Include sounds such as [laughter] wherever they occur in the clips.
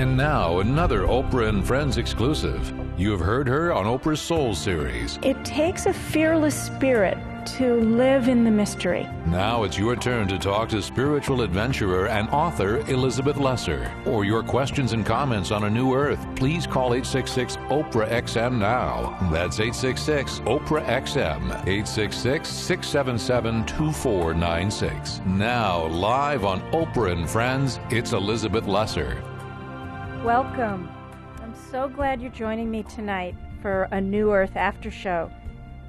And now, another Oprah and Friends exclusive. You have heard her on Oprah's Soul series. It takes a fearless spirit to live in the mystery. Now it's your turn to talk to spiritual adventurer and author Elizabeth Lesser. For your questions and comments on A New Earth, please call 866 Oprah XM now. That's 866 Oprah XM, 866 677 2496. Now, live on Oprah and Friends, it's Elizabeth Lesser. Welcome. I'm so glad you're joining me tonight for A New Earth After Show.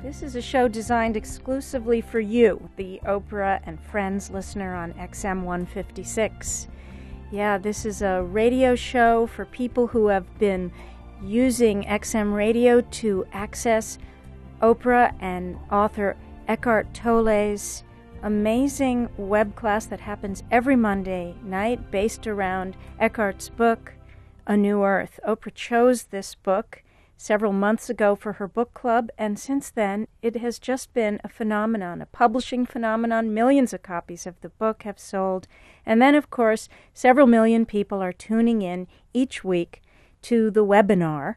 This is a show designed exclusively for you, the Oprah and Friends listener on XM 156. Yeah, this is a radio show for people who have been using XM radio to access Oprah and author Eckhart Tolle's amazing web class that happens every Monday night based around Eckhart's book, A New Earth. Oprah chose this book several months ago for her book club, and since then it has just been a phenomenon, a publishing phenomenon. Millions of copies of the book have sold. And then, of course, several million people are tuning in each week to the webinar,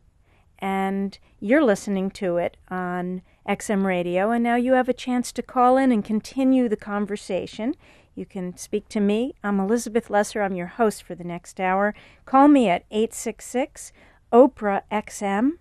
and you're listening to it on XM Radio, and now you have a chance to call in and continue the conversation. You can speak to me. I'm Elizabeth Lesser. I'm your host for the next hour. Call me at 866 Oprah XM.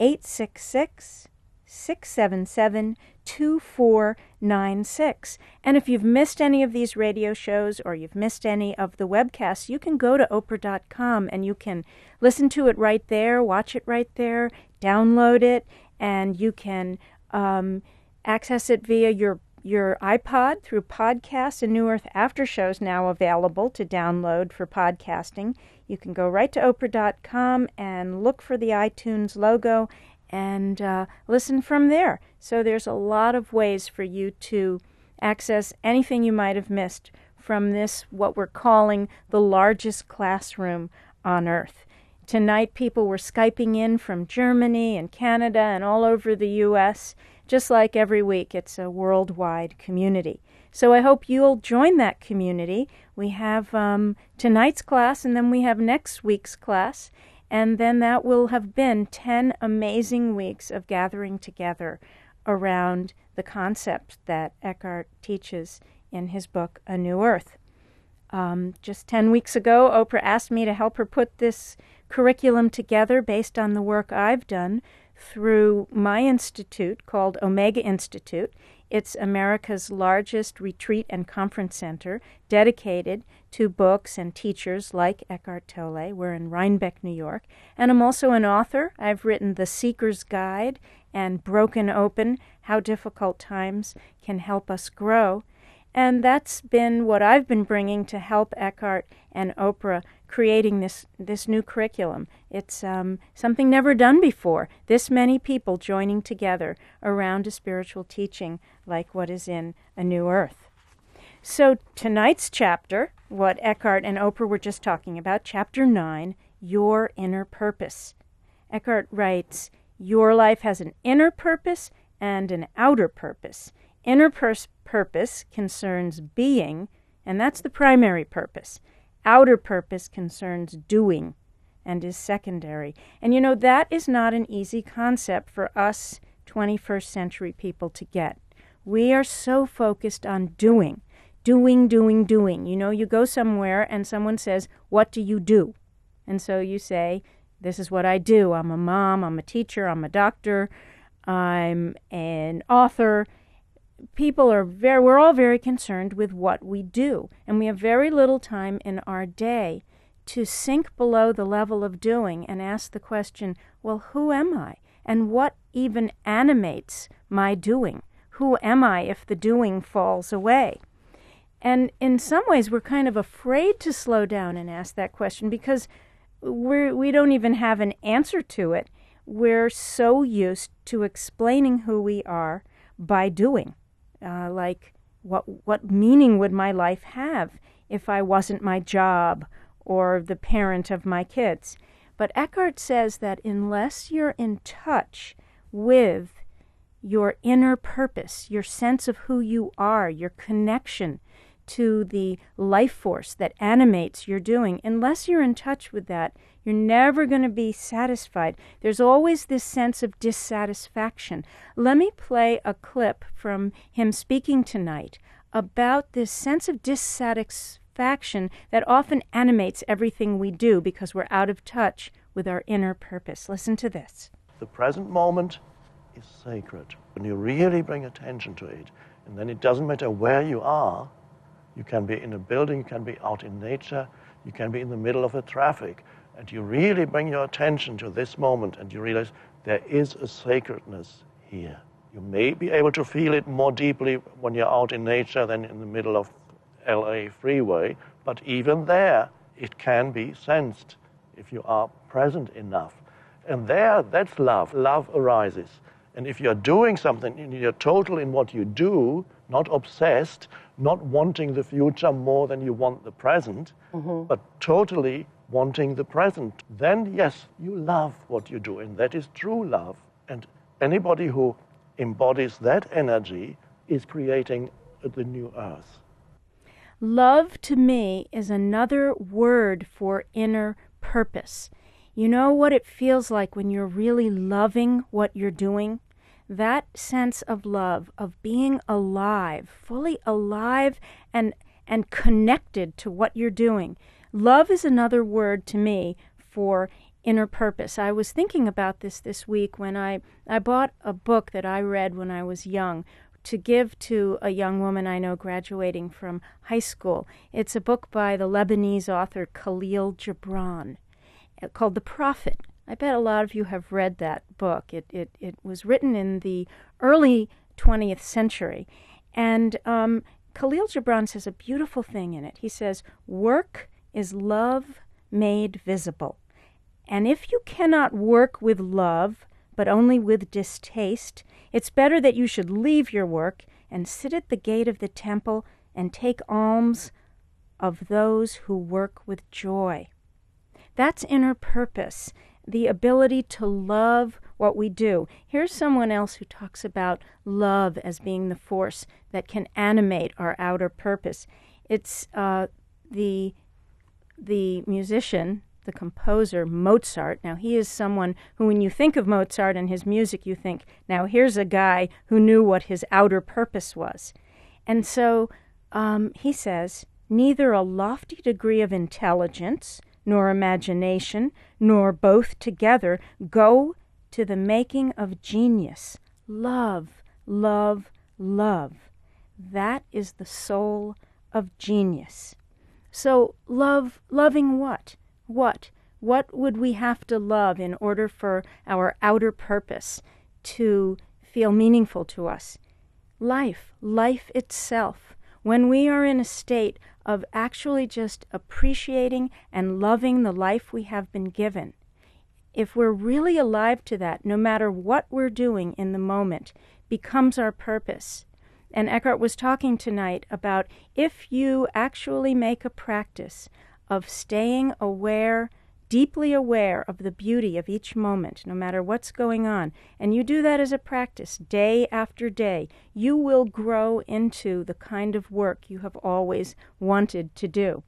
866 677 2496. And if you've missed any of these radio shows or you've missed any of the webcasts, you can go to Oprah.com and you can listen to it right there, watch it right there, download it, and you can um, access it via your your iPod through podcasts and New Earth After Shows now available to download for podcasting. You can go right to Oprah.com and look for the iTunes logo and uh, listen from there. So there's a lot of ways for you to access anything you might have missed from this, what we're calling the largest classroom on earth. Tonight, people were Skyping in from Germany and Canada and all over the U.S. Just like every week, it's a worldwide community. So I hope you'll join that community. We have um, tonight's class, and then we have next week's class, and then that will have been 10 amazing weeks of gathering together around the concept that Eckhart teaches in his book, A New Earth. Um, just 10 weeks ago, Oprah asked me to help her put this curriculum together based on the work I've done through my institute called Omega Institute. It's America's largest retreat and conference center dedicated to books and teachers like Eckhart Tolle. We're in Rhinebeck, New York. And I'm also an author. I've written The Seeker's Guide and Broken Open How Difficult Times Can Help Us Grow. And that's been what I've been bringing to help Eckhart and Oprah creating this, this new curriculum. It's um, something never done before. This many people joining together around a spiritual teaching like what is in A New Earth. So, tonight's chapter, what Eckhart and Oprah were just talking about, chapter 9, Your Inner Purpose. Eckhart writes, Your life has an inner purpose and an outer purpose. Inner pur- purpose concerns being, and that's the primary purpose. Outer purpose concerns doing and is secondary. And you know, that is not an easy concept for us 21st century people to get. We are so focused on doing, doing, doing, doing. You know, you go somewhere and someone says, What do you do? And so you say, This is what I do. I'm a mom, I'm a teacher, I'm a doctor, I'm an author, people are very we're all very concerned with what we do and we have very little time in our day to sink below the level of doing and ask the question well who am i? And what even animates my doing? Who am i if the doing falls away? And in some ways we're kind of afraid to slow down and ask that question because we're we don't even have an answer to it. We're so used to explaining who we are by doing uh, like what what meaning would my life have if I wasn't my job or the parent of my kids? But Eckhart says that unless you're in touch with your inner purpose, your sense of who you are, your connection to the life force that animates your doing, unless you're in touch with that, you're never going to be satisfied. There's always this sense of dissatisfaction. Let me play a clip from him speaking tonight about this sense of dissatisfaction that often animates everything we do because we're out of touch with our inner purpose. Listen to this. The present moment is sacred. When you really bring attention to it, and then it doesn't matter where you are, you can be in a building, you can be out in nature, you can be in the middle of a traffic, and you really bring your attention to this moment and you realize there is a sacredness here. You may be able to feel it more deeply when you're out in nature than in the middle of LA freeway, but even there it can be sensed if you are present enough. And there, that's love. Love arises. And if you're doing something and you're total in what you do, not obsessed, not wanting the future more than you want the present, mm-hmm. but totally wanting the present, then yes, you love what you do. And that is true love. And anybody who embodies that energy is creating the new earth. Love to me is another word for inner purpose. You know what it feels like when you're really loving what you're doing? That sense of love, of being alive, fully alive and, and connected to what you're doing. Love is another word to me for inner purpose. I was thinking about this this week when I, I bought a book that I read when I was young to give to a young woman I know graduating from high school. It's a book by the Lebanese author Khalil Gibran called The Prophet. I bet a lot of you have read that book. It, it, it was written in the early 20th century. And um, Khalil Gibran says a beautiful thing in it. He says, Work is love made visible. And if you cannot work with love, but only with distaste, it's better that you should leave your work and sit at the gate of the temple and take alms of those who work with joy. That's inner purpose, the ability to love what we do. Here's someone else who talks about love as being the force that can animate our outer purpose. It's uh, the the musician, the composer Mozart. Now he is someone who, when you think of Mozart and his music, you think, now here's a guy who knew what his outer purpose was, and so um, he says neither a lofty degree of intelligence nor imagination, nor both together, go to the making of genius. Love, love, love. That is the soul of genius. So, love, loving what? What? What would we have to love in order for our outer purpose to feel meaningful to us? Life, life itself. When we are in a state of actually just appreciating and loving the life we have been given. If we're really alive to that, no matter what we're doing in the moment, becomes our purpose. And Eckhart was talking tonight about if you actually make a practice of staying aware deeply aware of the beauty of each moment, no matter what's going on, and you do that as a practice day after day, you will grow into the kind of work you have always wanted to do.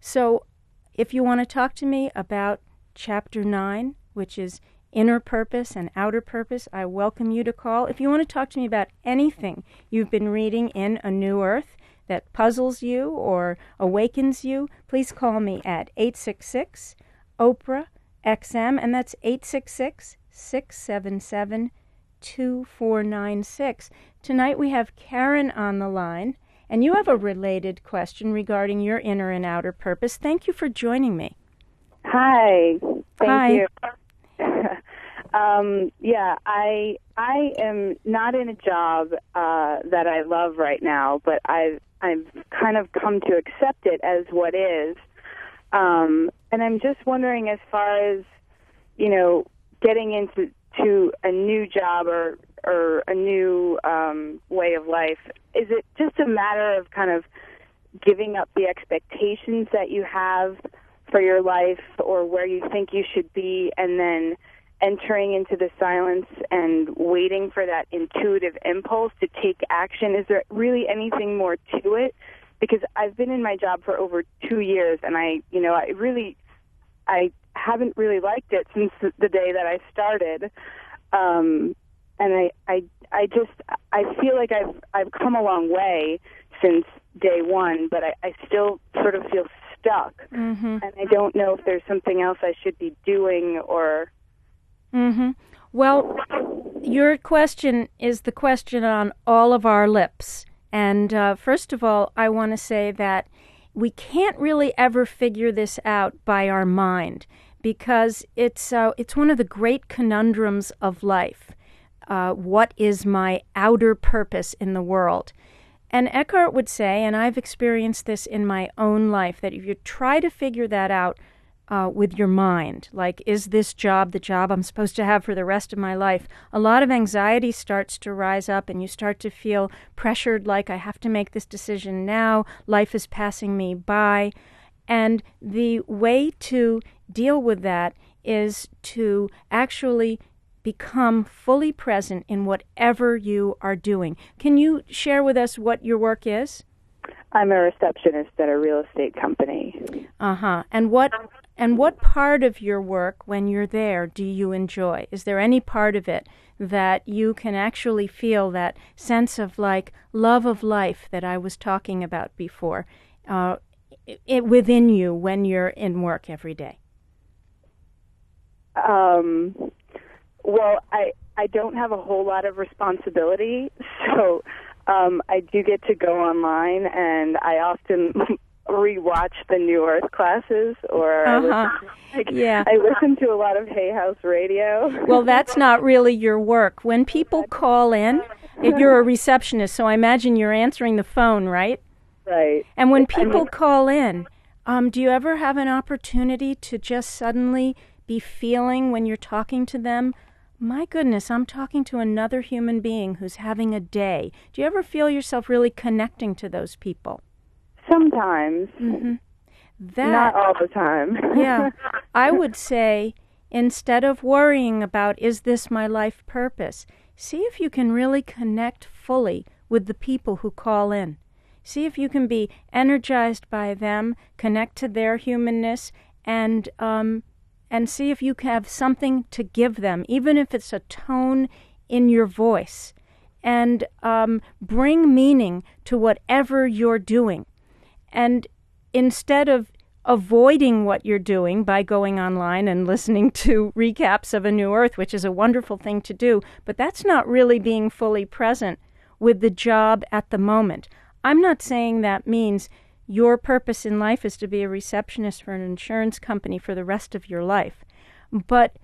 So, if you want to talk to me about chapter 9, which is inner purpose and outer purpose, I welcome you to call. If you want to talk to me about anything you've been reading in A New Earth that puzzles you or awakens you, please call me at 866 Oprah XM, and that's 866 677 2496. Tonight we have Karen on the line, and you have a related question regarding your inner and outer purpose. Thank you for joining me. Hi. Thank Hi. you. Um, yeah, I I am not in a job uh, that I love right now, but I've I've kind of come to accept it as what is. Um, and I'm just wondering, as far as you know, getting into to a new job or or a new um, way of life, is it just a matter of kind of giving up the expectations that you have for your life or where you think you should be, and then entering into the silence and waiting for that intuitive impulse to take action? Is there really anything more to it because I've been in my job for over two years, and I, you know, I really, I haven't really liked it since the day that I started. Um, and I, I, I just, I feel like I've, I've come a long way since day one, but I, I still sort of feel stuck, Mm-hmm. and I don't know if there's something else I should be doing or. Mm-hmm. Well, your question is the question on all of our lips. And uh, first of all, I want to say that we can't really ever figure this out by our mind because it's uh, it's one of the great conundrums of life. Uh, what is my outer purpose in the world? And Eckhart would say, and I've experienced this in my own life, that if you try to figure that out uh, with your mind, like, is this job the job I'm supposed to have for the rest of my life? A lot of anxiety starts to rise up, and you start to feel pressured, like, I have to make this decision now, life is passing me by. And the way to deal with that is to actually become fully present in whatever you are doing. Can you share with us what your work is? I'm a receptionist at a real estate company. Uh-huh. And what and what part of your work when you're there do you enjoy? Is there any part of it that you can actually feel that sense of like love of life that I was talking about before uh, it, within you when you're in work every day? Um, well, I I don't have a whole lot of responsibility, [laughs] so um, I do get to go online, and I often rewatch the New Earth classes, or Uh-huh. listen, like, Yeah. I listen to a lot of Hay House Radio. Well, that's not really your work. When people call in, you're a receptionist, so I imagine you're answering the phone, right? right. And when people call in, um, do you ever have an opportunity to just suddenly be feeling when you're talking to them, my goodness, I'm talking to another human being who's having a day? Do you ever feel yourself really connecting to those people? Sometimes, That not all the time. yeah, [laughs] I would say instead of worrying about is this my life purpose, see if you can really connect fully with the people who call in. See if you can be energized by them, connect to their humanness, and um, and see if you have something to give them, even if it's a tone in your voice, and um, bring meaning to whatever you're doing. And instead of avoiding what you're doing by going online and listening to recaps of A New Earth, which is a wonderful thing to do, but that's not really being fully present with the job at the moment. I'm not saying that means your purpose in life is to be a receptionist for an insurance company for the rest of your life. But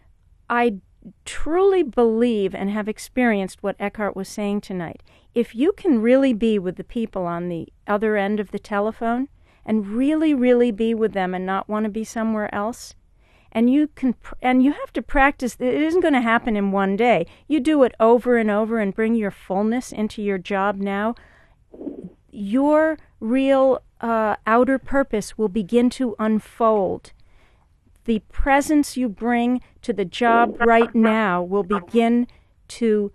I truly believe and have experienced what Eckhart was saying tonight. If you can really be with the people on the other end of the telephone and really, really be with them and not want to be somewhere else, and you can and you have to practice it isn't going to happen in one day. You do it over and over and bring your fullness into your job now. Your real uh, outer purpose will begin to unfold the presence you bring to the job right now will begin to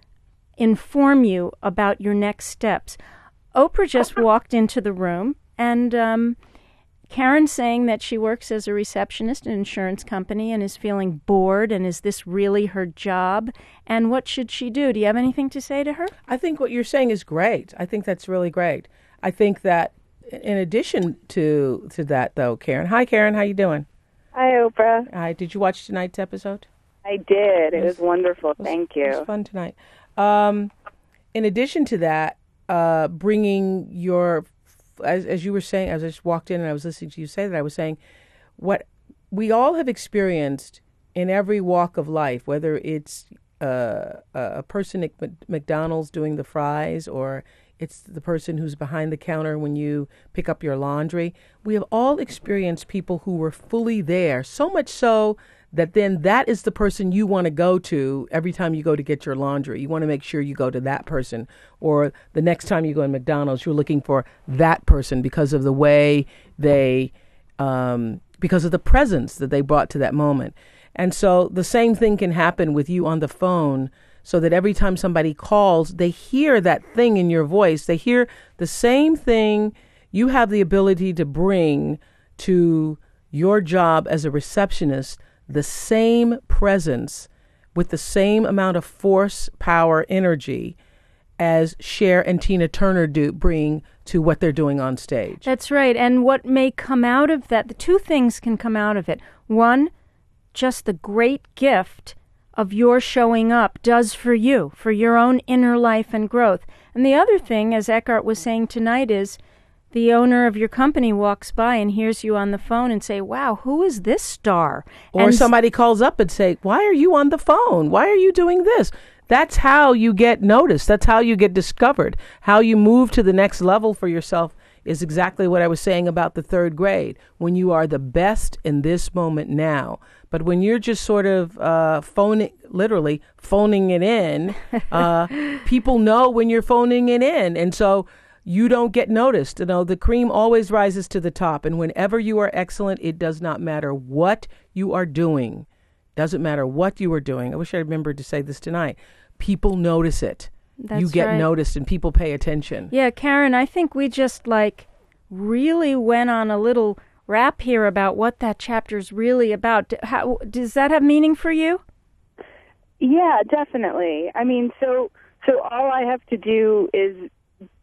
inform you about your next steps. Oprah just walked into the room, and um, Karen saying that she works as a receptionist in an insurance company and is feeling bored, and is this really her job? And what should she do? Do you have anything to say to her? I think what you're saying is great. I think that's really great. I think that in addition to to that though, Karen. Hi Karen, how you doing? Hi, Oprah. Hi, did you watch tonight's episode? I did. It was wonderful. Thank you. It was fun tonight. Um, in addition to that, uh, bringing your, as, as you were saying, as I just walked in and I was listening to you say that, I was saying, what we all have experienced in every walk of life, whether it's uh, a person at McDonald's doing the fries or it's the person who's behind the counter when you pick up your laundry. We have all experienced people who were fully there, so much so that then that is the person you want to go to every time you go to get your laundry. You want to make sure you go to that person. Or the next time you go to McDonald's, you're looking for that person because of the way they, um, because of the presence that they brought to that moment. And so the same thing can happen with you on the phone so that every time somebody calls, they hear that thing in your voice. They hear the same thing you have the ability to bring to your job as a receptionist the same presence with the same amount of force, power, energy as Cher and Tina Turner do bring to what they're doing on stage. That's right. And what may come out of that, the two things can come out of it. One, just the great gift of your showing up does for you, for your own inner life and growth. And the other thing, as Eckhart was saying tonight, is the owner of your company walks by and hears you on the phone and say, "Wow, who is this star?" Or and somebody calls up and say, "Why are you on the phone? Why are you doing this?" That's how you get noticed. That's how you get discovered. How you move to the next level for yourself is exactly what I was saying about the third grade. When you are the best in this moment now, but when you're just sort of uh, phoning, literally phoning it in, [laughs] uh, people know when you're phoning it in, and so you don't get noticed. You know, the cream always rises to the top, and whenever you are excellent, it does not matter what you are doing. Doesn't matter what you are doing. I wish I remembered to say this tonight. People notice it. That's you get right. noticed, and people pay attention. Yeah, Karen, I think we just like really went on a little rap here about what that chapter's really about. How, does that have meaning for you? Yeah, definitely. I mean, so so all I have to do is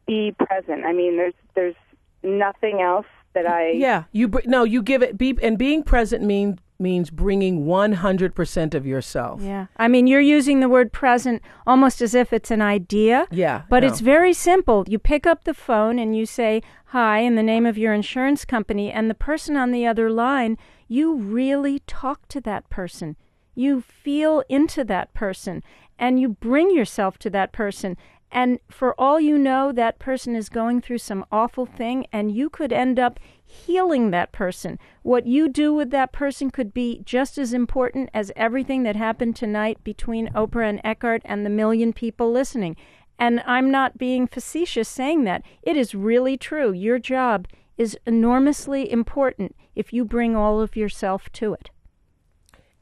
be present. I mean, there's there's nothing else that I Yeah, you br- no, you give it be and being present mean means bringing 100% of yourself. Yeah. I mean, you're using the word present almost as if it's an idea. Yeah, But no. it's very simple. You pick up the phone and you say hi in the name of your insurance company, and the person on the other line, you really talk to that person. You feel into that person and you bring yourself to that person. And for all you know, that person is going through some awful thing, and you could end up healing that person. What you do with that person could be just as important as everything that happened tonight between Oprah and Eckhart and the million people listening. And I'm not being facetious saying that. It is really true. Your job is enormously important if you bring all of yourself to it.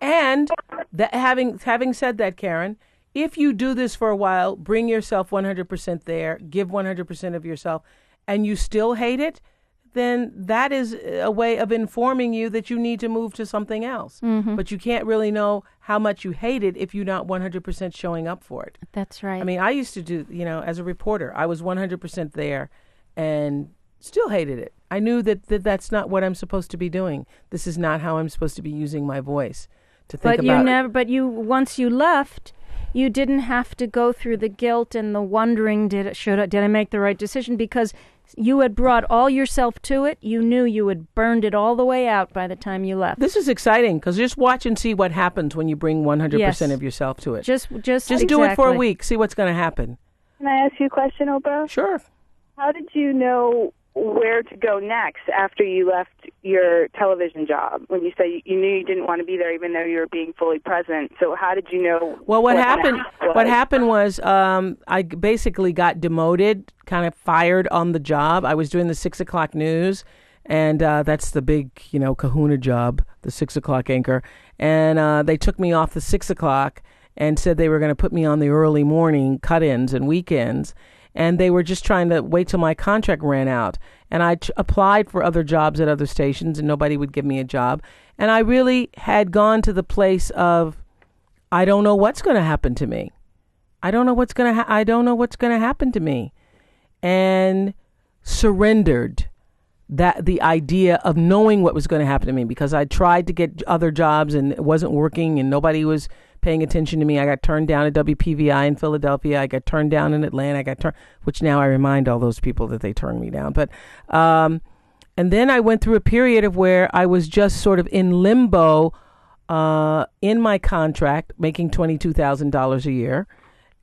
And having having said that, Karen, if you do this for a while, bring yourself 100% there, give 100% of yourself, and you still hate it, then that is a way of informing you that you need to move to something else. Mm-hmm. But you can't really know how much you hate it if you're not 100% showing up for it. That's right. I mean, I used to do, you know, as a reporter, I was 100% there and still hated it. I knew that, that that's not what I'm supposed to be doing. This is not how I'm supposed to be using my voice to think but about But you never but you once you left you didn't have to go through the guilt and the wondering did it should I, did I make the right decision because you had brought all yourself to it you knew you had burned it all the way out by the time you left This is exciting because just watch and see what happens when you bring 100% Yes. of yourself to it. just just Just do it for a week. See what's going to happen. Can I ask you a question, Oprah? Sure. How did you know where to go next after you left your television job? When you say you knew you didn't want to be there, even though you were being fully present. So how did you know? Well, what, the happened? [laughs] What happened was um, I basically got demoted, kind of fired on the job. I was doing the six o'clock news, and uh, that's the big, you know, Kahuna job, the six o'clock anchor. And uh, they took me off the six o'clock and said they were going to put me on the early morning cut-ins and weekends. And they were just trying to wait till my contract ran out. And I applied for other jobs at other stations, and nobody would give me a job. And I really had gone to the place of I don't know what's going to happen to me. I don't know what's going to ha- I don't know what's going to happen to me. And surrendered that the idea of knowing what was going to happen to me because I tried to get other jobs and it wasn't working and nobody was paying attention to me. I got turned down at WPVI in Philadelphia. I got turned down in Atlanta. I got turned, which now I remind all those people that they turned me down. But, um, and then I went through a period of where I was just sort of in limbo uh, in my contract, making $22,000 a year.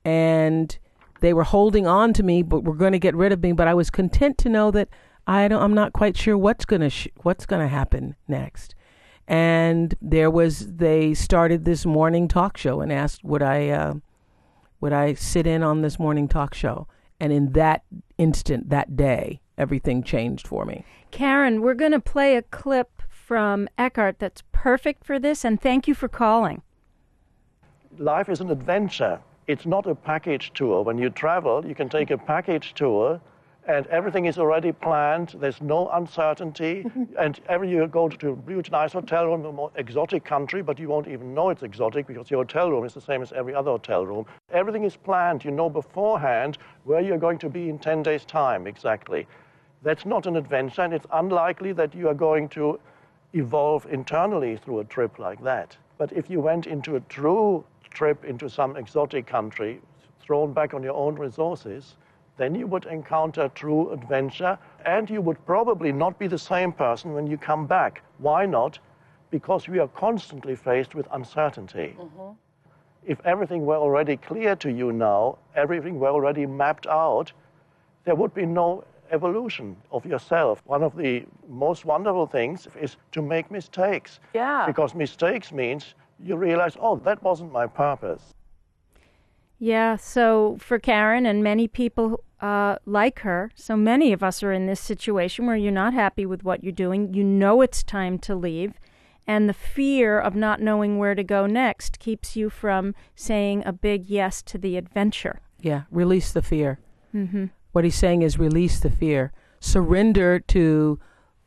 And they were holding on to me, but were going to get rid of me. But I was content to know that I don't, I'm not quite sure what's going to sh- what's going to happen next. And there was they started this morning talk show and asked would I uh, would I sit in on this morning talk show. And in that instant, that day, everything changed for me. Karen we're going to play a clip from Eckhart that's perfect for this and thank you for calling life is an adventure. It's not a package tour. When you travel, you can take a package tour and everything is already planned. There's no uncertainty. [laughs] and every year you go to a huge nice hotel room in a more exotic country, but you won't even know it's exotic because your hotel room is the same as every other hotel room. Everything is planned. You know beforehand where you're going to be in 10 days' time exactly. That's not an adventure, and it's unlikely that you are going to evolve internally through a trip like that. But if you went into a true trip into some exotic country, thrown back on your own resources, then you would encounter true adventure and you would probably not be the same person when you come back. Why not? Because we are constantly faced with uncertainty. Mm-hmm. If everything were already clear to you now, everything were already mapped out, there would be no evolution of yourself. One of the most wonderful things is to make mistakes. Yeah. Because mistakes means you realize, oh, that wasn't my purpose. Yeah, so for Karen and many people uh, like her, so many of us are in this situation where you're not happy with what you're doing. You know it's time to leave. And the fear of not knowing where to go next keeps you from saying a big yes to the adventure. Yeah, release the fear. Mm-hmm. What he's saying is release the fear. Surrender to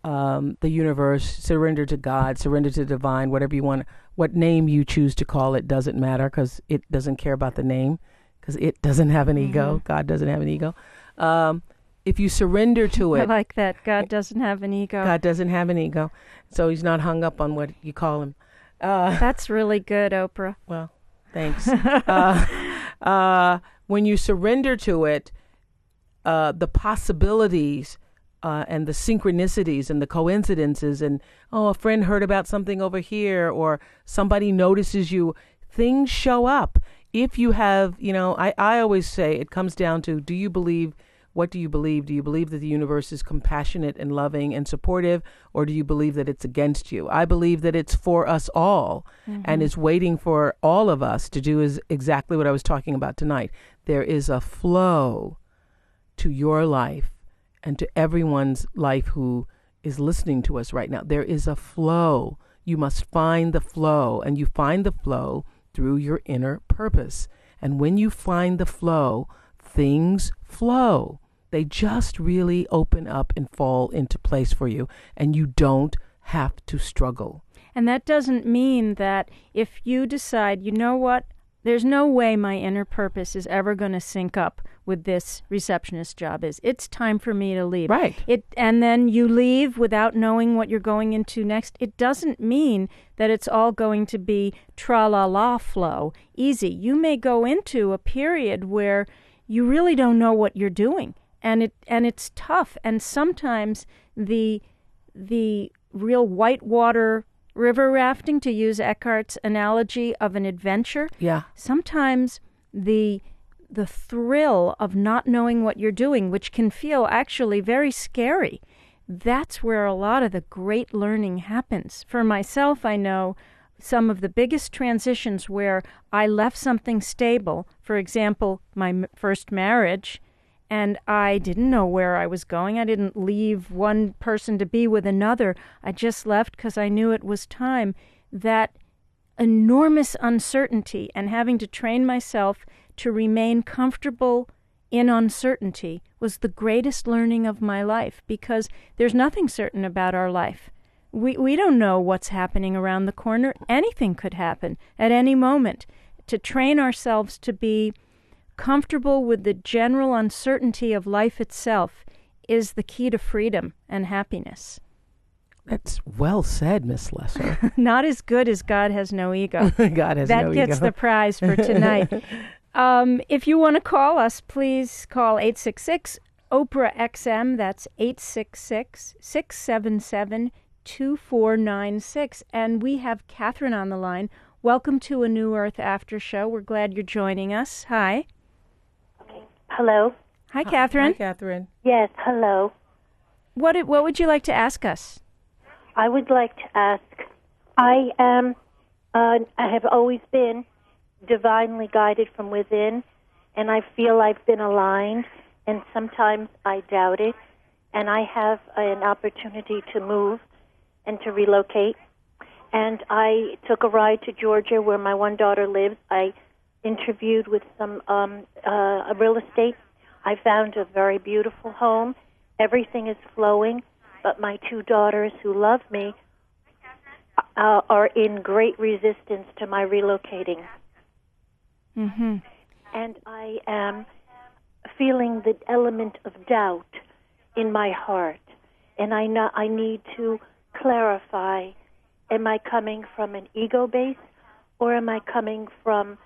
um, the universe, surrender to God, surrender to divine, whatever you want, what name you choose to call it doesn't matter because it doesn't care about the name because it doesn't have an ego. Mm-hmm. God doesn't have an ego. Um, if you surrender to it. I like that. God doesn't have an ego. God doesn't have an ego, so he's not hung up on what you call him. Uh, [laughs] That's really good, Oprah. well, thanks. [laughs] uh, uh, when you surrender to it, uh, the possibilities uh, and the synchronicities and the coincidences, and oh, a friend heard about something over here, or somebody notices you, things show up. If you have, you know, I, I always say it comes down to do you believe what do you believe? Do you believe that the universe is compassionate and loving and supportive, or do you believe that it's against you? I believe that it's for us all and mm-hmm. is waiting for all of us to do is exactly what I was talking about tonight. There is a flow to your life and to everyone's life who is listening to us right now. There is a flow. You must find the flow, and you find the flow through your inner purpose. And when you find the flow, things flow. They just really open up and fall into place for you, and you don't have to struggle. And that doesn't mean that if you decide, you know what, there's no way my inner purpose is ever going to sync up with this receptionist job is. It's time for me to leave. Right. It and then you leave without knowing what you're going into next. It doesn't mean that it's all going to be tra la la flow, easy. You may go into a period where you really don't know what you're doing and it and it's tough and sometimes the the real whitewater river rafting to use Eckhart's analogy of an adventure. Yeah. sometimes the the thrill of not knowing what you're doing which can feel actually very scary that's where a lot of the great learning happens. For myself i know some of the biggest transitions where i left something stable. For example my m- first marriage and I didn't know where I was going. I didn't leave one person to be with another. I just left because I knew it was time. That enormous uncertainty and having to train myself to remain comfortable in uncertainty was the greatest learning of my life because there's nothing certain about our life. We, we don't know what's happening around the corner. Anything could happen at any moment. To train ourselves to be comfortable with the general uncertainty of life itself is the key to freedom and happiness. That's well said, Miss Lesser. [laughs] Not as good as God has no ego. [laughs] God has no ego. that no gets ego. the prize for tonight. [laughs] um, if you want to call us, please call 866 Oprah XM. That's 866 677 2496. And we have Catherine on the line. Welcome to a New Earth After Show. We're glad you're joining us. Hi. Hello. Hi, Catherine. Hi, Catherine. Yes, hello. What, what would you like to ask us? I would like to ask. I am. Uh, I have always been divinely guided from within, and I feel I've been aligned. And sometimes I doubt it. And I have an opportunity to move and to relocate. And I took a ride to Georgia, where my one daughter lives. I interviewed with some um, uh, a real estate I found a very beautiful home. Everything is flowing, but my two daughters who love me uh, are in great resistance to my relocating. Mm-hmm. And I am feeling the element of doubt in my heart. And I, know, I need to clarify am I coming from an ego base or am I coming from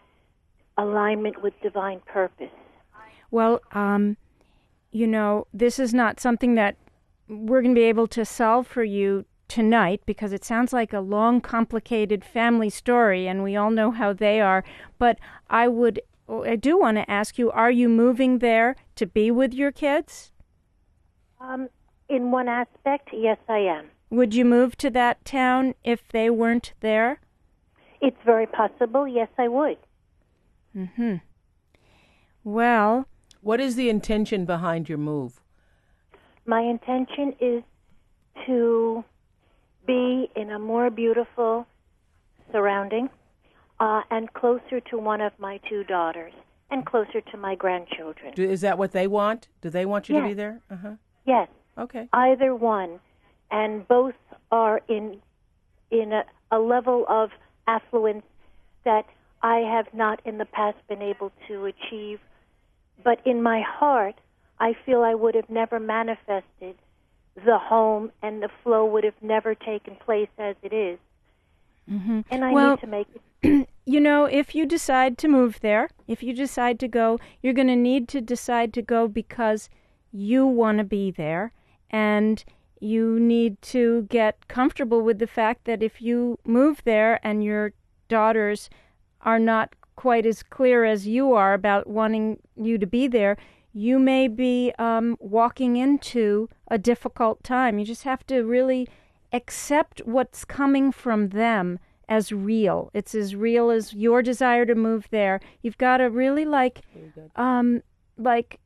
alignment with divine purpose? Well, um, you know, this is not something that we're going to be able to solve for you tonight because it sounds like a long, complicated family story, and we all know how they are. But I would, I do want to ask you: Are you moving there to be with your kids? Um, in one aspect, yes, I am. Would you move to that town if they weren't there? It's very possible. Yes, I would. Hmm. Well, What is the intention behind your move? My intention is to be in a more beautiful surrounding uh, and closer to one of my two daughters and closer to my grandchildren. Do, is that what they want? Do they want you to be there? Uh-huh. Yes, Okay. either one, and both are in in a, a level of affluence that I have not in the past been able to achieve. But in my heart, I feel I would have never manifested the home, and the flow would have never taken place as it is. Mm-hmm. And I Well- need to make it. [clears throat] you know, if you decide to move there, if you decide to go, you're going to need to decide to go because you want to be there and you need to get comfortable with the fact that if you move there and your daughters are not quite as clear as you are about wanting you to be there, you may be um, walking into a difficult time. You just have to really accept what's coming from them as real. It's as real as your desire to move there. You've got to really like, um, like,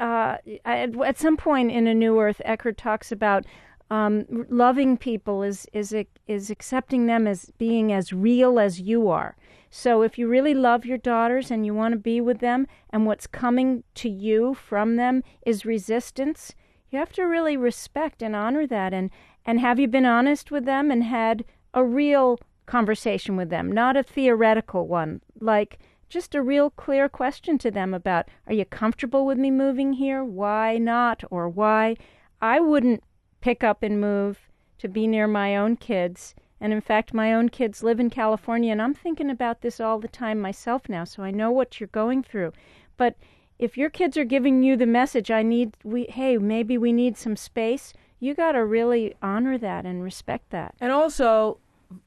uh, at, at some point in a New Earth, Eckhart talks about um, loving people is is is accepting them as being as real as you are. So if you really love your daughters and you want to be with them, and what's coming to you from them is resistance, you have to really respect and honor that. And and have you been honest with them and had a real conversation with them, not a theoretical one, like just a real clear question to them about are you comfortable with me moving here? Why not? Or why? I wouldn't pick up and move to be near my own kids. And in fact, my own kids live in California, and I'm thinking about this all the time myself now, so I know what you're going through. But if your kids are giving you the message, I need, we, hey, maybe we need some space, you got to really honor that and respect that. And also,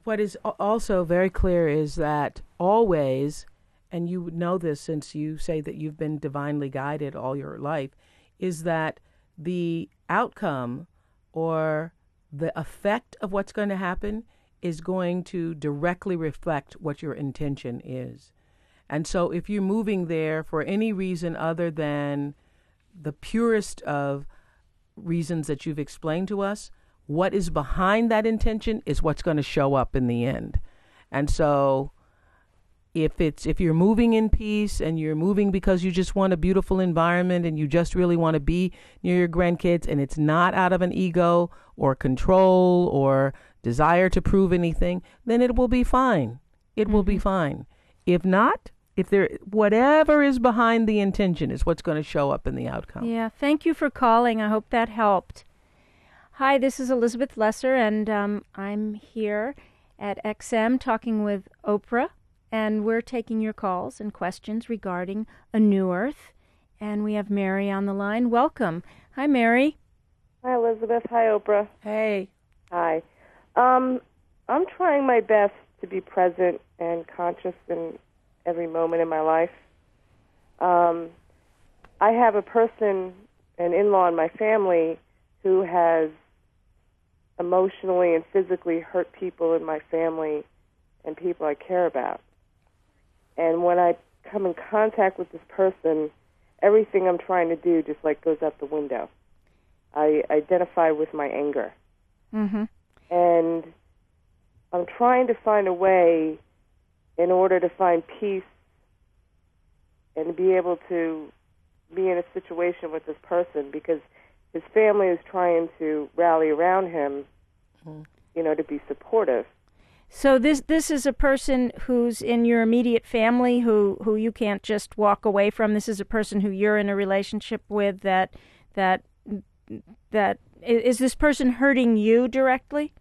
what is also very clear is that always, and you would know this since you say that you've been divinely guided all your life, is that the outcome or the effect of what's going to happen is going to directly reflect what your intention is. And so if you're moving there for any reason other than the purest of reasons that you've explained to us, what is behind that intention is what's going to show up in the end. And so if it's if you're moving in peace and you're moving because you just want a beautiful environment and you just really want to be near your grandkids and it's not out of an ego or control or desire to prove anything, then it will be fine. It will be fine. If not, if there whatever is behind the intention is what's going to show up in the outcome. Yeah, thank you for calling. I hope that helped. Hi, this is Elizabeth Lesser, and um, I'm here at XM talking with Oprah, and we're taking your calls and questions regarding a new Earth. And we have Mary on the line. Welcome. Hi, Mary. Hi, Elizabeth. Hi, Oprah. Hey, Hi. Um, I'm trying my best to be present and conscious in every moment in my life. Um, I have a person, an in law in my family, who has emotionally and physically hurt people in my family and people I care about. And when I come in contact with this person, everything I'm trying to do just like goes out the window. I identify with my anger. Mm-hmm. And I'm trying to find a way in order to find peace and be able to be in a situation with this person because his family is trying to rally around him, mm-hmm. you know, to be supportive. So this this is a person who's in your immediate family who who you can't just walk away from. This is a person who you're in a relationship with that that that is this person hurting you directly?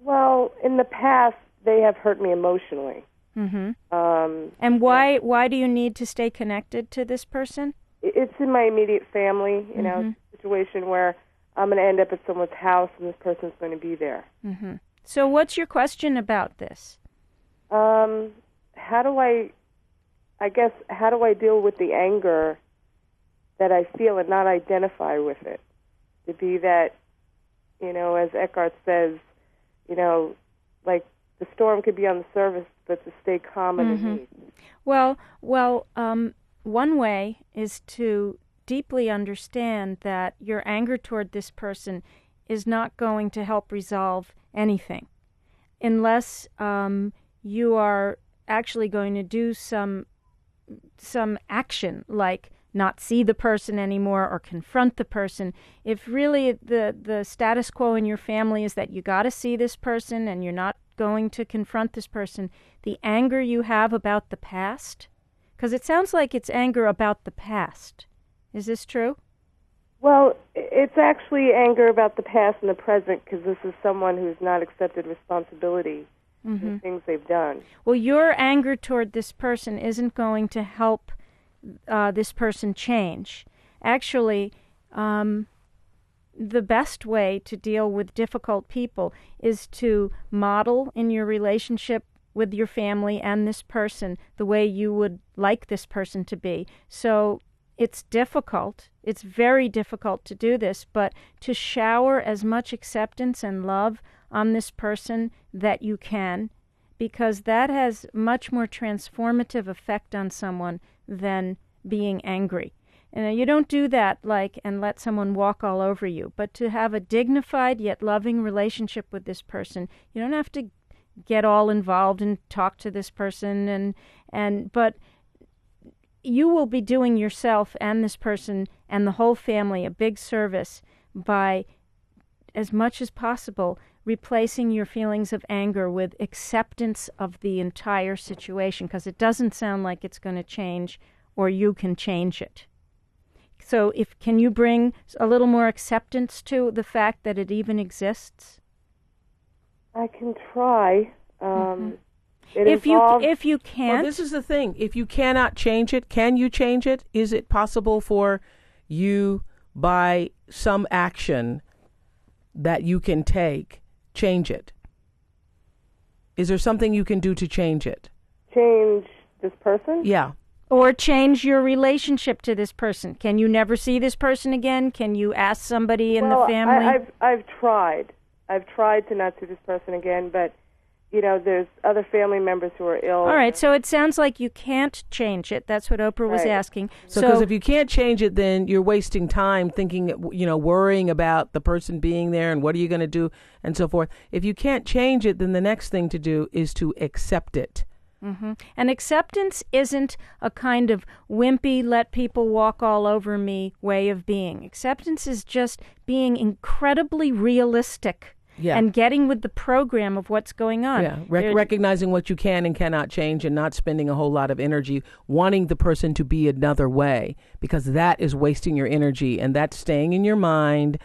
Well, in the past, they have hurt me emotionally. Mhm. Um, And why why do you need to stay connected to this person? it's in my immediate family, you know, Mhm. situation where I'm going to end up at someone's house and this person's going to be there. Mhm. So what's your question about this? Um, how do I, I guess, how do I deal with the anger that I feel and not identify with it? To be that, you know, as Eckhart says, you know, like the storm could be on the surface, but to stay calm underneath. Well, well, um, one way is to deeply understand that your anger toward this person is not going to help resolve anything unless um, you are actually going to do some some action like not see the person anymore or confront the person. If really the the status quo in your family is that you got to see this person and you're not going to confront this person the anger you have about the past because it sounds like it's anger about the past. Is this true? Well, it's actually anger about the past and the present because this is someone who's not accepted responsibility for the things they've done. Well, your anger toward this person isn't going to help uh, this person change. Actually, um, the best way to deal with difficult people is to model in your relationship with your family and this person the way you would like this person to be. So it's difficult. It's very difficult to do this, but to shower as much acceptance and love on this person that you can, because that has much more transformative effect on someone than being angry. And uh, you don't do that like and let someone walk all over you, but to have a dignified yet loving relationship with this person, you don't have to get all involved and talk to this person and and but you will be doing yourself and this person and the whole family a big service by as much as possible replacing your feelings of anger with acceptance of the entire situation because it doesn't sound like it's going to change or you can change it. So if can you bring a little more acceptance to the fact that it even exists? I can try. Um, it if you if you can't this is the thing. If you cannot change it, can you change it? Is it possible for you, by some action that you can take, change it? Is there something you can do to change it? change this person. Yeah. or change your relationship to this person. Can you never see this person again? Can you ask somebody in well, the family? I, I've I've tried. I've tried to not see this person again, but you know, there's other family members who are ill. All right, so it sounds like you can't change it. That's what Oprah was Right. asking. So, because if you can't change it, then you're wasting time thinking, you know, worrying about the person being there and what are you going to do and so forth. If you can't change it, then the next thing to do is to accept it. Mm-hmm. And acceptance isn't a kind of wimpy, let people walk all over me way of being. Acceptance is just being incredibly realistic Yeah. and getting with the program of what's going on. Yeah, There- recognizing what you can and cannot change and not spending a whole lot of energy wanting the person to be another way because that is wasting your energy and that's staying in your mind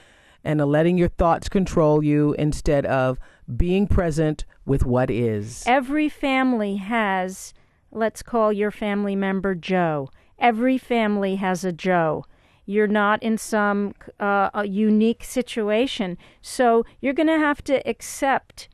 and letting your thoughts control you instead of being present with what is. Every family has, let's call your family member Joe. Every family has a Joe. You're not in some uh, a unique situation, so you're going to have to accept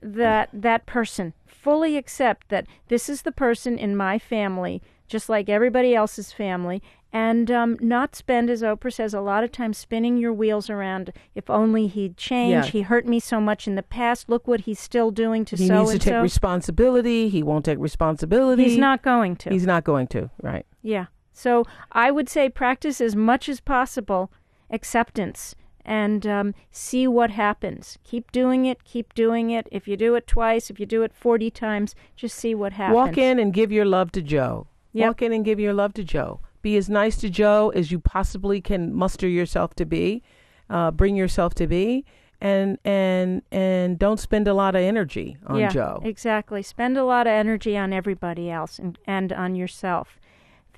that that person fully accept that this is the person in my family, just like everybody else's family, and um, not spend, as Oprah says, a lot of time spinning your wheels around. If only he'd change. Yeah. He hurt me so much in the past. Look what he's still doing to he so He needs to take so. responsibility. He won't take responsibility. He's not going to. He's not going to. Right. Yeah. So I would say practice as much as possible acceptance and um, see what happens. Keep doing it. Keep doing it. If you do it twice, if you do it 40 times, just see what happens. Walk in and give your love to Joe. Yep. Walk in and give your love to Joe. Be as nice to Joe as you possibly can muster yourself to be. Uh, bring yourself to be, and and and don't spend a lot of energy on yeah, Joe. Exactly. Spend a lot of energy on everybody else and, and on yourself.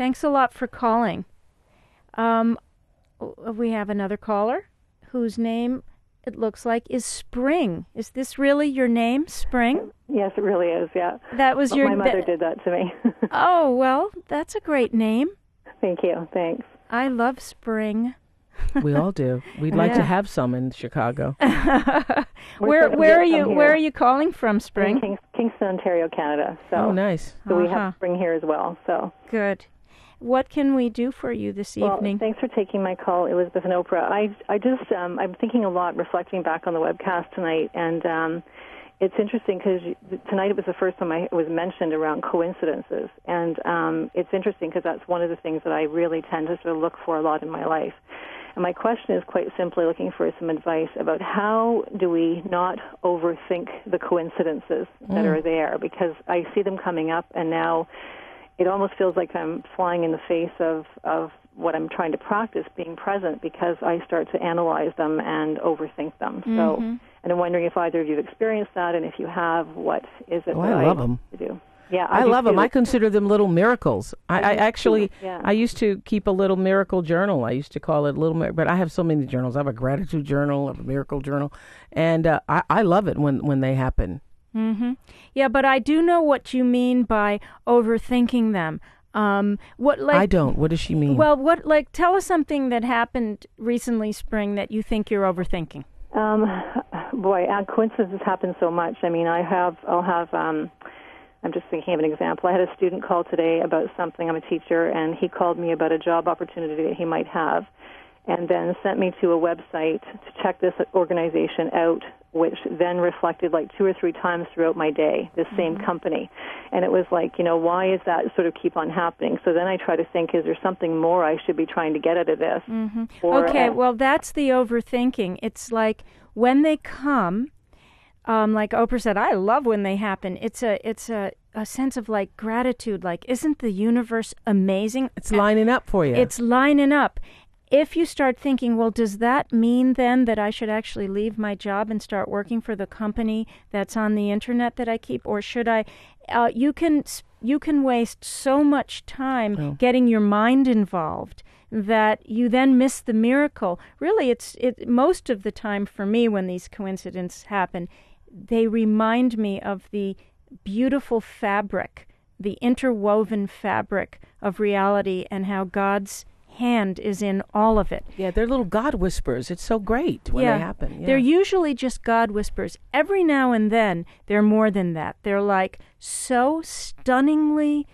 Thanks a lot for calling. Um, we have another caller whose name it looks like is Spring. Is this really your name, Spring? Yes, it really is. Yeah. That was But your. My mother that- did that to me. [laughs] Oh well, that's a great name. Thank you. Thanks. I love Spring. [laughs] we all do. We'd like to have some in Chicago. [laughs] where supposed where are you some where are you calling from, In Spring? Kings- Kingston, Ontario, Canada. So, Oh, nice. so we Uh-huh. have spring here as well. So, Good. What can we do for you this well, evening? thanks for taking my call, Elizabeth and Oprah. I I just um, I'm thinking a lot, reflecting back on the webcast tonight, and um, it's interesting because tonight it was the first time I was mentioned around coincidences, and um, it's interesting because that's one of the things that I really tend to sort of look for a lot in my life. And my question is quite simply looking for some advice about how do we not overthink the coincidences that are there because I see them coming up and now it almost feels like I'm flying in the face of, of what I'm trying to practice being present because I start to analyze them and overthink them. So, and I'm wondering if either of you have experienced that, and if you have, what is it Oh, that I love 'em. to do? Yeah, I, do love them. too. I consider them little miracles. I, I do actually, yeah. I used to keep a little miracle journal. I used to call it little, Mir- but I have so many journals. I have a gratitude journal, I have a miracle journal, and uh, I, I love it when when they happen. Mm-hmm. Yeah, but I do know what you mean by overthinking them. Um, what like I don't. What does she mean? Well, what like tell us something that happened recently, spring, that you think you're overthinking. Um, boy, uh, coincidences happen so much. I mean, I have, I'll have. Um, I'm just thinking of an example. I had a student call today about something. I'm a teacher, and he called me about a job opportunity that he might have, and then sent me to a website to check this organization out, which then reflected like two or three times throughout my day this same company, and it was like, you know, why is that sort of keep on happening? So then I try to think, is there something more I should be trying to get out of this? Mm-hmm. okay, well, that's the overthinking. It's like when they come, um, like Oprah said, I love when they happen. It's a it's a, a sense of like gratitude. Like, isn't the universe amazing? it's lining up for you. It's lining up. If you start thinking, well, does that mean then that I should actually leave my job and start working for the company that's on the internet that I keep, or should I? Uh, you can you can waste so much time getting your mind involved that you then miss the miracle. Really, it's it most of the time for me when these coincidences happen, they remind me of the beautiful fabric, the interwoven fabric of reality, and how God's hand is in all of it. yeah, they're little God whispers. It's so great when yeah. they happen. Yeah. They're usually just God whispers. Every now and then, they're more than that. They're like so stunningly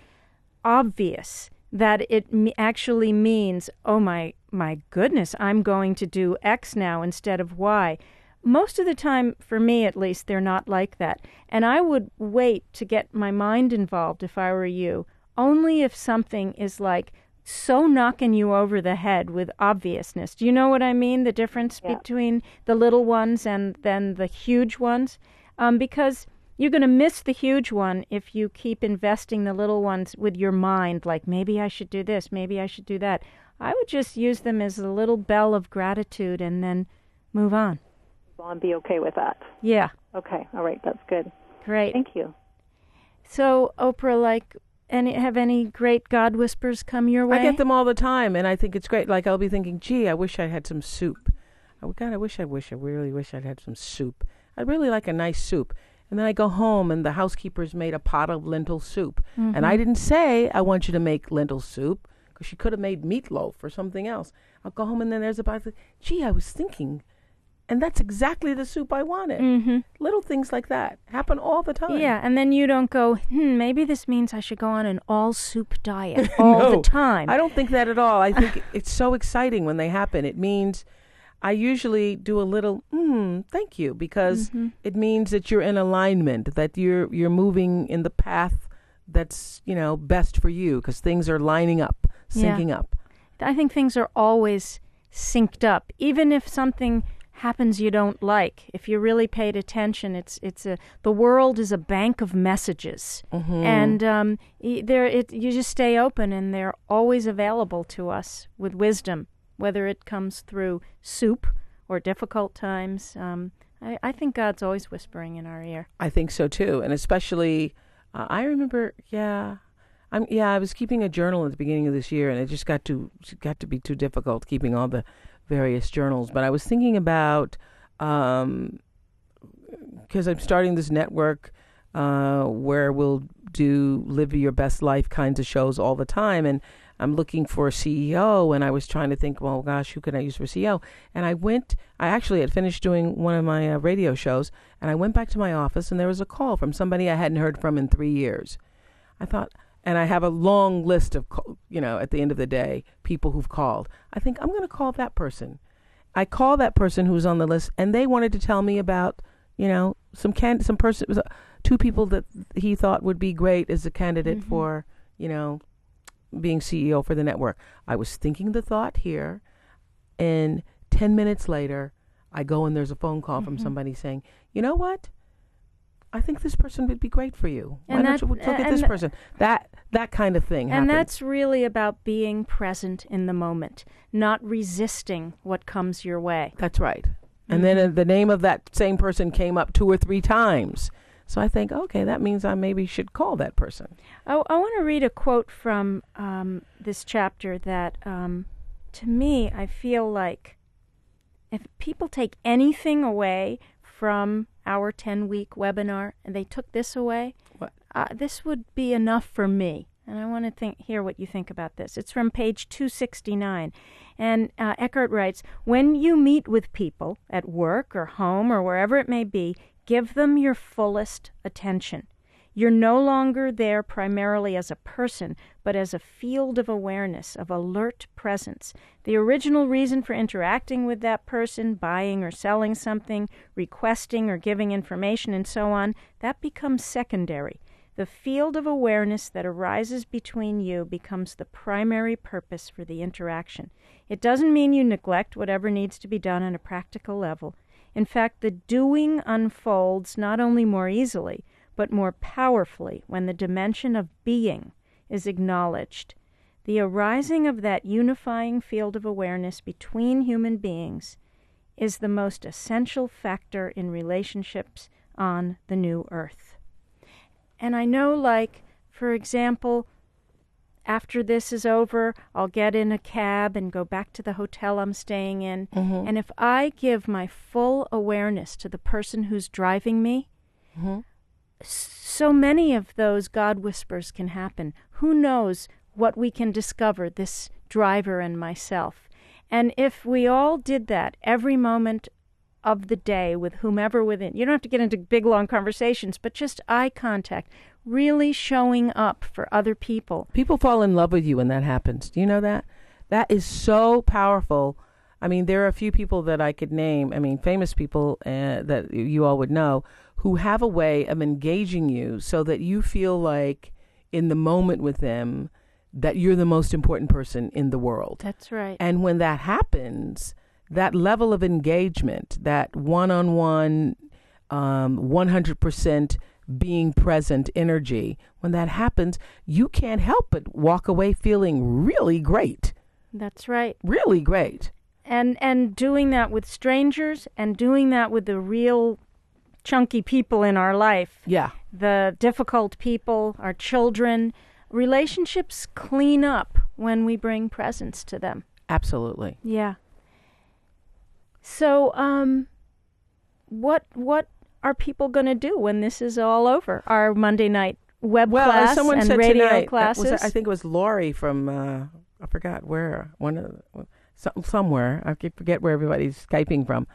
obvious that it me- actually means, oh my my goodness, I'm going to do X now instead of Y. Most of the time, for me at least, they're not like that. And I would wait to get my mind involved if I were you, only if something is like so knocking you over the head with obviousness. Do you know what I mean? The difference Yeah. between the little ones and then the huge ones? Um, because you're going to miss the huge one if you keep investing the little ones with your mind, like maybe I should do this, maybe I should do that. I would just use them as a little bell of gratitude and then move on. And be okay with that. Yeah, Okay, all right, that's good. great. Thank you. So, Oprah, like, any have any great God whispers come your way? I get them all the time, and I think it's great. Like I'll be thinking, "Gee, I wish I had some soup." Oh God, I wish, I wish, I really wish I'd had some soup. I'd really like a nice soup. And then I go home, and the housekeeper's made a pot of lentil soup. And I mm-hmm. didn't say I want you to make lentil soup because she could have made meatloaf or something else. I'll go home, and then there's a pot. Of, Gee, I was thinking, and that's exactly the soup I wanted. Mm-hmm. Little things like that happen all the time. Yeah, and then you don't go, hmm, maybe this means I should go on an [laughs] [laughs] all soup diet all No, the time. I don't think that at all. I think it's so exciting when they happen. It means I usually do a little, mm, thank you, because Mm-hmm. it means that you're in alignment, that you're you're moving in the path that's you know best for you, because things are lining up, Yeah. syncing up. I think things are always synced up. Even if something happens you don't like. If you really paid attention, it's it's a the world is a bank of messages, and um, there it you just stay open, and they're always available to us with wisdom, whether it comes through soup or difficult times. Um, I, I think God's always whispering in our ear. I think so too, and especially, uh, I remember, yeah, I'm yeah, I was keeping a journal at the beginning of this year, and it just got to got to be too difficult keeping all the various journals. But I was thinking about um, because I'm starting this network uh, where we'll do live your best life kinds of shows all the time, and I'm looking for a CEO, and I was trying to think, well, gosh, who can I use for CEO? And I went, I actually had finished doing one of my uh, radio shows, and I went back to my office, and there was a call from somebody I hadn't heard from in three years. I thought, and I have a long list of, you know, at the end of the day, people who've called. I think I'm going to call that person. I call that person who's on the list, and they wanted to tell me about, you know, some can some person, uh, two people that he thought would be great as a candidate for, you know, being CEO for the network. I was thinking the thought here, and ten minutes later, I go and there's a phone call from somebody saying, you know what? I think this person would be great for you. Why don't you look at this person? That that kind of thing. And happens. that's really about being present in the moment, not resisting what comes your way. That's right. And then uh, the name of that same person came up two or three times. So I think, okay, that means I maybe should call that person. Oh, I want to read a quote from um, this chapter that, um, to me, I feel like if people take anything away from our 10 week webinar and they took this away, What? Uh, this would be enough for me. And I want to think, hear what you think about this. It's from page 269. And uh, Eckhart writes When you meet with people at work or home or wherever it may be, give them your fullest attention. You're no longer there primarily as a person, but as a field of awareness, of alert presence. The original reason for interacting with that person, buying or selling something, requesting or giving information, and so on, that becomes secondary. The field of awareness that arises between you becomes the primary purpose for the interaction. It doesn't mean you neglect whatever needs to be done on a practical level. In fact, the doing unfolds not only more easily, but more powerfully when the dimension of being is acknowledged. The arising of that unifying field of awareness between human beings is the most essential factor in relationships on the new earth. And I know, like, for example, after this is over, I'll get in a cab and go back to the hotel I'm staying in. Mm-hmm. And if I give my full awareness to the person who's driving me, mm-hmm. So many of those God whispers can happen. Who knows what we can discover, this driver and myself? And if we all did that every moment of the day with whomever within, you don't have to get into big long conversations, but just eye contact, really showing up for other people. People fall in love with you when that happens. Do you know that? That is so powerful. I mean, there are a few people that I could name. I mean, famous people uh, that you all would know who have a way of engaging you so that you feel like in the moment with them that you're the most important person in the world. That's right. And when that happens, that level of engagement, that um, one on one, 100% being present energy, when that happens, you can't help but walk away feeling really great. That's right. Really great. and and doing that with strangers and doing that with the real chunky people in our life. Yeah. the difficult people our children. Relationships clean up when we bring presence to them. Absolutely. yeah. So um what what are people going to do when this is all over? Our monday night web Well, class someone and said radio tonight, classes was- I think it was Lori from uh, I forgot where one of the, some, somewhere. I forget where everybody's skyping from.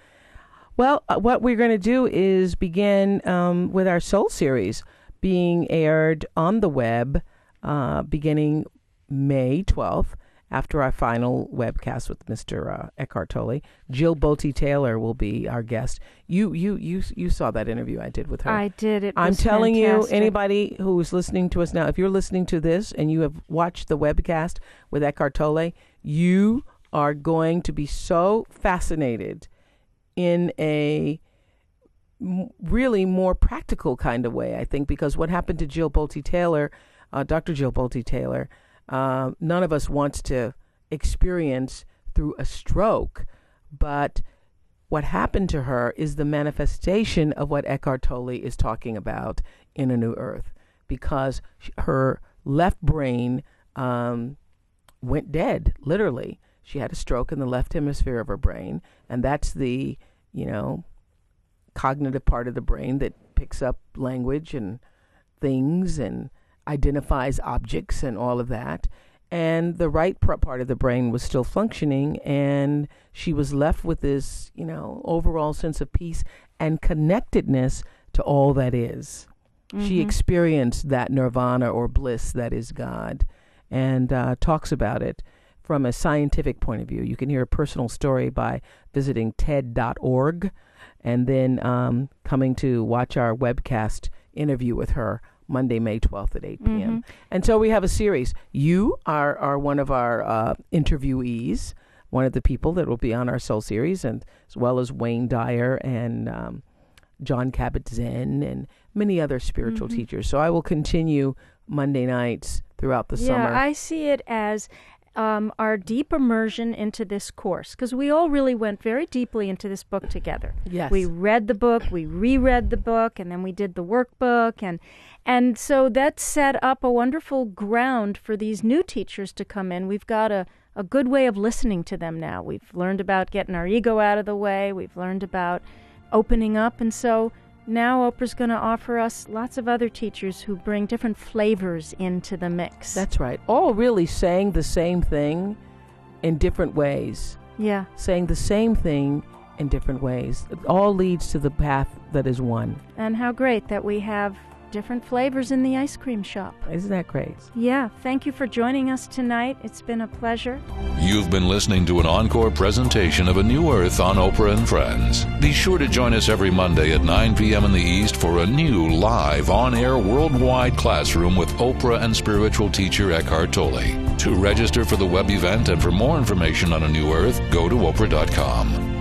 Well, uh, what we're going to do is begin um, with our Soul series being aired on the web uh, beginning May twelfth. After our final webcast with Mr. Uh, Eckhart Tolle, Jill Bolte Taylor will be our guest. You, you, you, you saw that interview I did with her. i did it I'm telling fantastic. you, anybody who's listening to us now, if you're listening to this and you have watched the webcast with Eckhart Tolle, you are going to be so fascinated in a really more practical kind of way, I think, because what happened to Jill Bolte Taylor, uh, Dr. Jill Bolte Taylor, uh, none of us wants to experience through a stroke, but what happened to her is the manifestation of what Eckhart Tolle is talking about in A New Earth, because her left brain um, went dead, literally. She had a stroke in the left hemisphere of her brain, and that's the, you know, cognitive part of the brain that picks up language and things and identifies objects and all of that. And the right part of the brain was still functioning, and she was left with this, you know, overall sense of peace and connectedness to all that is. Mm-hmm. She experienced that nirvana or bliss that is God and uh, talks about it from a scientific point of view. You can hear a personal story by visiting TED.org and then um, coming to watch our webcast interview with her Monday, May 12th at 8 p.m. Mm-hmm. And so we have a series. You are, are one of our uh, interviewees, one of the people that will be on our Soul series, and as well as Wayne Dyer and um, Jon Kabat-Zinn and many other spiritual mm-hmm. teachers. So I will continue Monday nights throughout the yeah, summer. Yeah, I see it as um, our deep immersion into this course because we all really went very deeply into this book together. Yes, we read the book, we reread the book, and then we did the workbook, and and so that set up a wonderful ground for these new teachers to come in. We've got a a good way of listening to them now. We've learned about getting our ego out of the way. We've learned about opening up, and so now Oprah's going to offer us lots of other teachers who bring different flavors into the mix. That's right. All really saying the same thing in different ways. Yeah. Saying the same thing in different ways. It all leads to the path that is one. And how great that we have different flavors in the ice cream shop. Isn't that great? Yeah. Thank you for joining us tonight. It's been a pleasure. You've been listening to an encore presentation of A New Earth on Oprah and Friends. Be sure to join us every Monday at 9 p.m. in the East for a new live on air worldwide classroom with Oprah and spiritual teacher Eckhart Tolle. To register for the web event and for more information on A New Earth, go to Oprah.com.